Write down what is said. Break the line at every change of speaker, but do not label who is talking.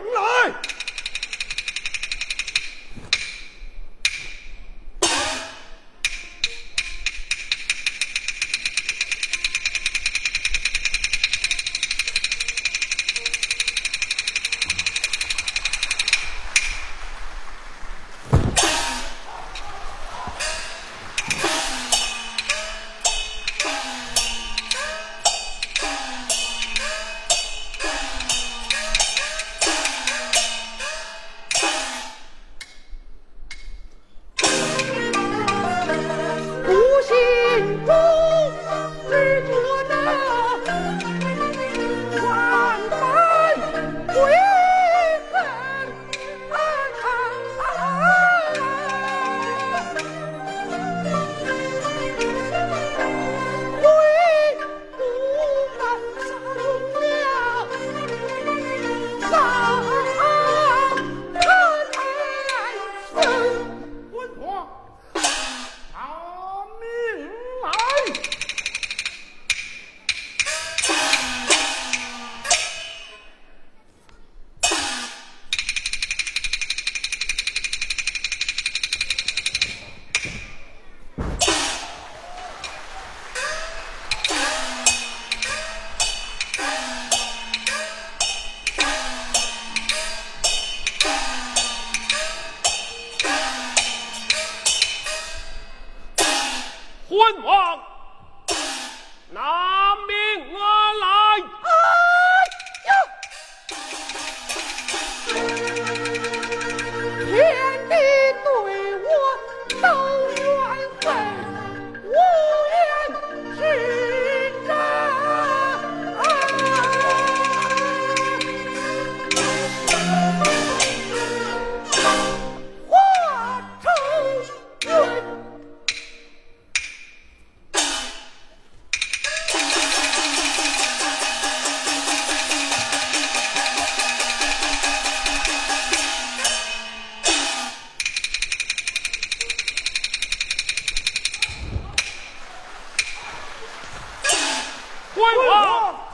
来。
昏王。拿 아 이!